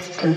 system.